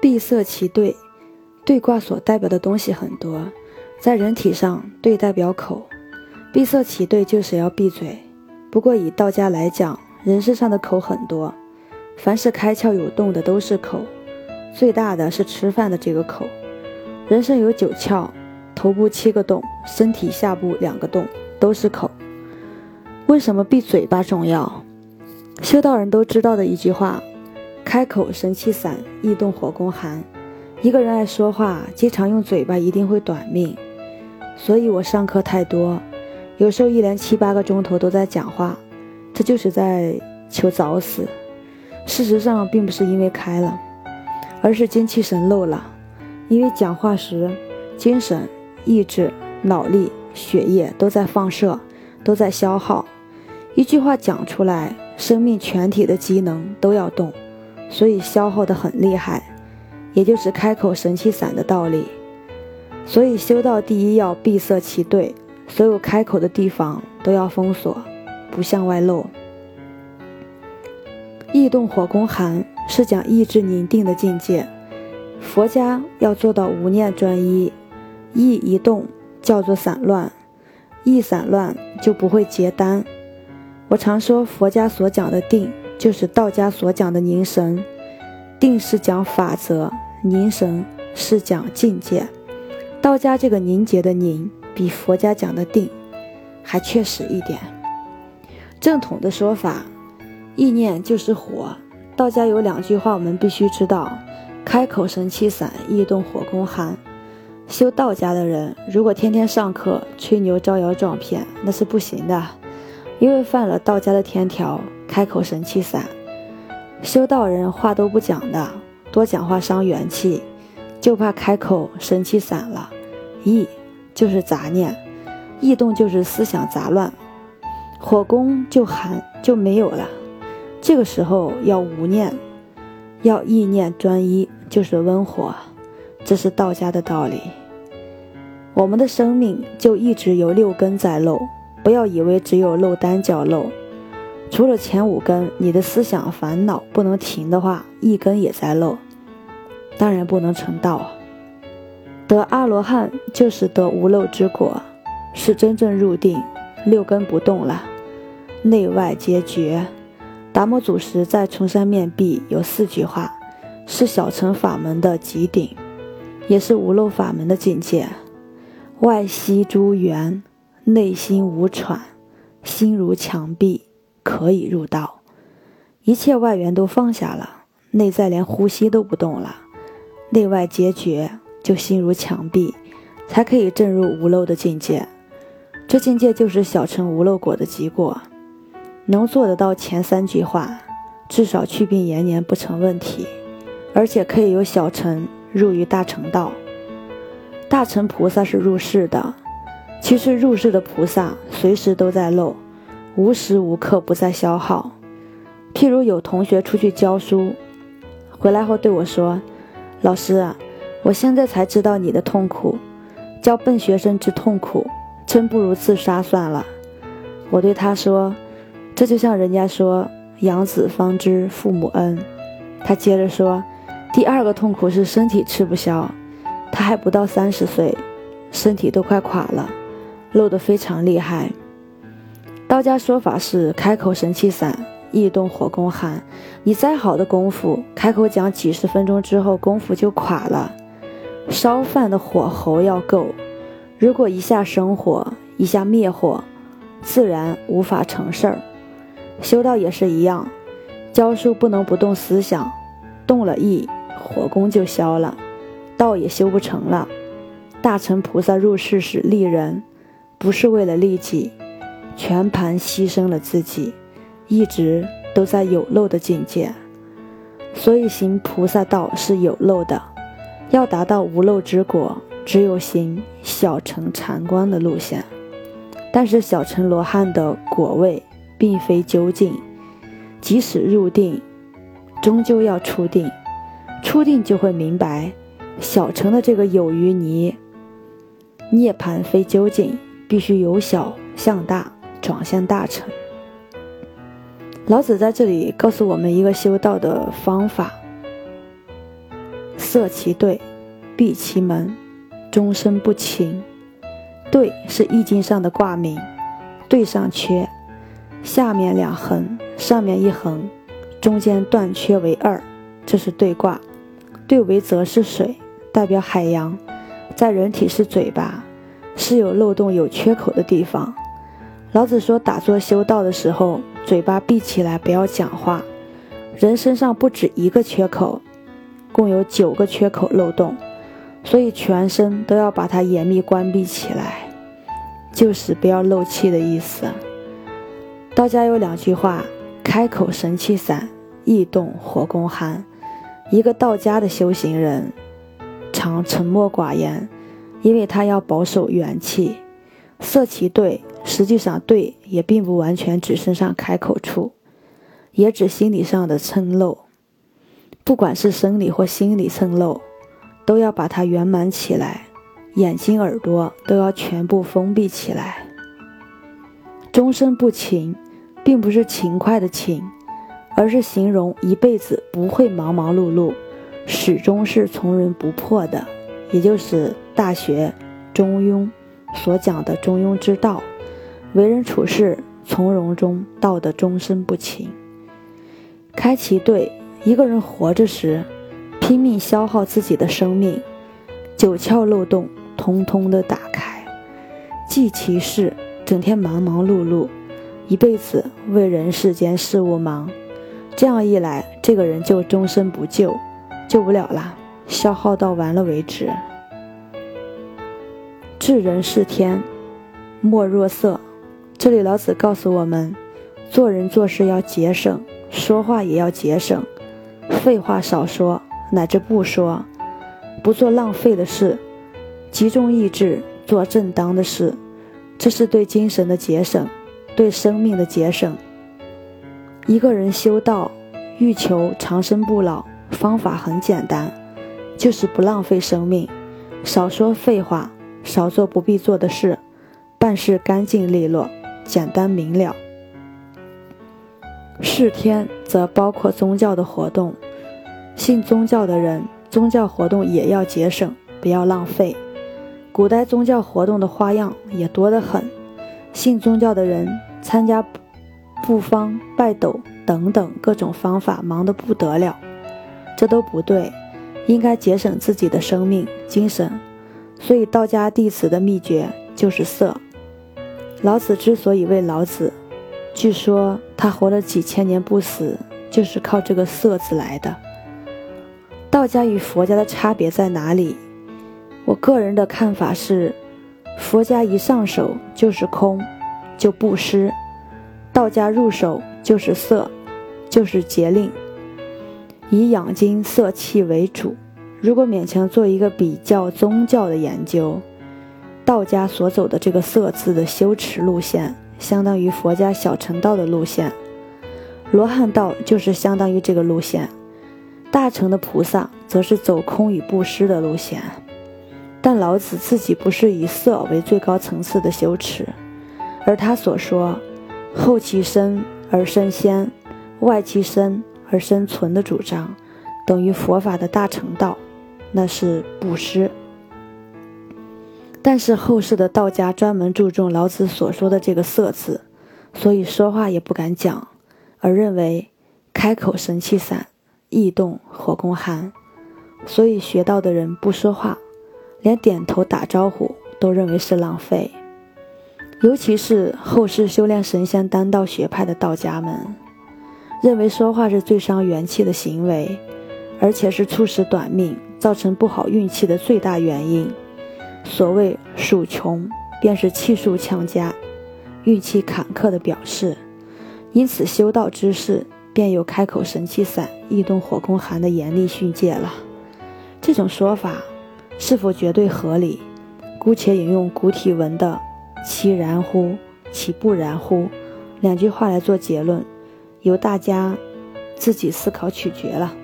闭塞其兑，兑卦所代表的东西很多，在人体上，兑代表口，闭塞其兑就是要闭嘴。不过以道家来讲，人身上的口很多，凡是开窍有洞的都是口，最大的是吃饭的这个口。人生有九窍，头部七个洞，身体下部两个洞，都是口。为什么闭嘴巴重要？修道人都知道的一句话：开口神气散，易动火攻寒。一个人爱说话，经常用嘴巴，一定会短命。所以我上课太多，有时候一连七八个钟头都在讲话，这就是在求早死。事实上，并不是因为开了，而是精气神漏了。因为讲话时，精神、意志、脑力、血液都在放射，都在消耗。一句话讲出来，生命全体的机能都要动，所以消耗的很厉害。也就是开口神气散的道理。所以修道第一要闭塞其兑，所有开口的地方都要封锁，不向外露。意动火攻寒是讲意志宁定的境界。佛家要做到无念专一，意一动叫做散乱，意散乱就不会结丹。我常说佛家所讲的定，就是道家所讲的凝神。定是讲法则，凝神是讲境界。道家这个凝结的凝，比佛家讲的定还确实一点。正统的说法，意念就是火。道家有两句话我们必须知道。开口神气散，易动火攻寒。修道家的人，如果天天上课吹牛招摇撞骗，那是不行的，因为犯了道家的天条。开口神气散，修道人话都不讲的，多讲话伤元气，就怕开口神气散了。易就是杂念，易动就是思想杂乱，火攻就寒就没有了。这个时候要无念，要意念专一。就是温火，这是道家的道理。我们的生命就一直有六根在漏，不要以为只有漏单叫漏，除了前五根，你的思想烦恼不能停的话，一根也在漏，当然不能成道。得阿罗汉就是得无漏之果，是真正入定，六根不动了，内外皆绝。达摩祖师在崇山面壁有四句话。是小乘法门的极顶，也是无漏法门的境界。外息诸缘，内心无喘，心如墙壁，可以入道。一切外缘都放下了，内在连呼吸都不动了，内外皆绝，就心如墙壁，才可以证入无漏的境界。这境界就是小乘无漏果的结果。能做得到前三句话，至少去病延年不成问题。而且可以由小乘入于大乘道，大乘菩萨是入世的。其实入世的菩萨随时都在漏，无时无刻不在消耗。譬如有同学出去教书，回来后对我说：“老师啊，我现在才知道你的痛苦，教笨学生之痛苦，真不如自杀算了。”我对他说：“这就像人家说养子方知父母恩。”他接着说。第二个痛苦是身体吃不消，他还不到三十岁，身体都快垮了，漏得非常厉害。道家说法是开口神气散，易动火攻寒。你再好的功夫，开口讲几十分钟之后，功夫就垮了。烧饭的火候要够，如果一下生火，一下灭火，自然无法成事儿。修道也是一样，教书不能不动思想，动了意。火功就消了，道也修不成了。大乘菩萨入世时利人，不是为了利己，全盘牺牲了自己，一直都在有漏的境界。所以行菩萨道是有漏的，要达到无漏之果，只有行小乘禅观的路线。但是小乘罗汉的果位并非究竟，即使入定，终究要出定。初定就会明白，小乘的这个有余泥，涅盘非究竟，必须由小向大，转向大乘。老子在这里告诉我们一个修道的方法：塞其兑，闭其门，终身不勤。兑是易经上的卦名，兑上缺，下面两横，上面一横，中间断缺为二，这是兑卦。兑为则是水，代表海洋，在人体是嘴巴，是有漏洞、有缺口的地方。老子说，打坐修道的时候，嘴巴闭起来，不要讲话。人身上不止一个缺口，共有九个缺口漏洞，所以全身都要把它严密关闭起来，就是不要漏气的意思。道家有两句话：开口神气散，意动火攻寒。一个道家的修行人，常沉默寡言，因为他要保守元气。色其对，实际上对也并不完全指身上开口处，也指心理上的撑漏。不管是生理或心理撑漏，都要把它圆满起来。眼睛、耳朵都要全部封闭起来。终身不勤，并不是勤快的勤。而是形容一辈子不会忙忙碌碌，始终是从容不迫的，也就是《大学》中庸所讲的中庸之道，为人处事从容中道的终身不勤。开其对，一个人活着时，拼命消耗自己的生命，九窍漏洞通通的打开；济其事，整天忙忙碌碌，一辈子为人世间事务忙。这样一来，这个人就终身不救，救不了了，消耗到完了为止。治人是天，莫若色。这里老子告诉我们，做人做事要节省，说话也要节省，废话少说，乃至不说，不做浪费的事，集中意志做正当的事，这是对精神的节省，对生命的节省。一个人修道，欲求长生不老，方法很简单，就是不浪费生命，少说废话，少做不必做的事，办事干净利落，简单明了。事天则包括宗教的活动，信宗教的人，宗教活动也要节省，不要浪费。古代宗教活动的花样也多得很，信宗教的人参加。布方、拜斗等等各种方法，忙得不得了，这都不对，应该节省自己的生命、精神。所以道家弟子的秘诀就是色。老子之所以为老子，据说他活了几千年不死，就是靠这个色字来的。道家与佛家的差别在哪里？我个人的看法是，佛家一上手就是空，就布施。道家入手就是色，就是节令，以养精色气为主。如果勉强做一个比较宗教的研究，道家所走的这个色字的修持路线，相当于佛家小乘道的路线；罗汉道就是相当于这个路线；大乘的菩萨则是走空与布施的路线。但老子自己不是以色为最高层次的修持，而他所说。后其身而身先，外其身而身存的主张，等于佛法的大乘道，那是布施。但是后世的道家专门注重老子所说的这个“色”字，所以说话也不敢讲，而认为开口神气散，意动火攻寒，所以学道的人不说话，连点头打招呼都认为是浪费。尤其是后世修炼神仙丹道学派的道家们，认为说话是最伤元气的行为，而且是促使短命、造成不好运气的最大原因。所谓“数穷”，便是气数强加、运气坎坷的表示。因此，修道之士便有开口神气散、易动火攻寒的严厉训诫了。这种说法是否绝对合理？姑且引用古体文的。其然乎？其不然乎？两句话来做结论，由大家自己思考取决了。